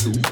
two.